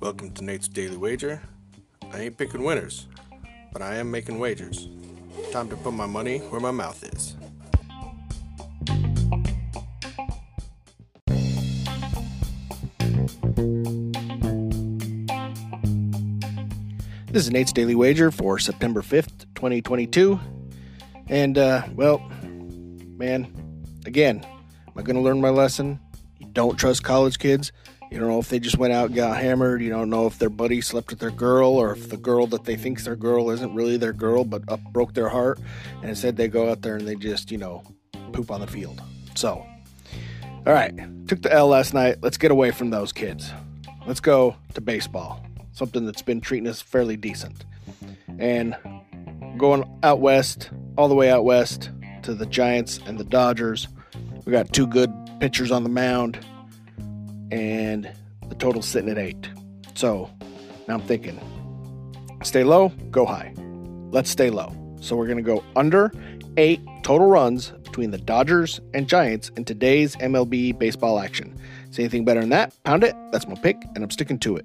Welcome to Nate's Daily Wager. I ain't picking winners, but I am making wagers. Time to put my money where my mouth is. This is Nate's Daily Wager for September 5th, 2022. And, uh, well, man, again, I going to learn my lesson? You don't trust college kids. You don't know if they just went out and got hammered. You don't know if their buddy slept with their girl or if the girl that they think's their girl isn't really their girl but up broke their heart. And instead they go out there and they just, you know, poop on the field. So, all right, took the L last night. Let's get away from those kids. Let's go to baseball, something that's been treating us fairly decent. And going out west, all the way out west to the Giants and the Dodgers. We got two good pitchers on the mound and the total's sitting at eight. So now I'm thinking, stay low, go high. Let's stay low. So we're going to go under eight total runs between the Dodgers and Giants in today's MLB baseball action. See anything better than that? Pound it. That's my pick, and I'm sticking to it.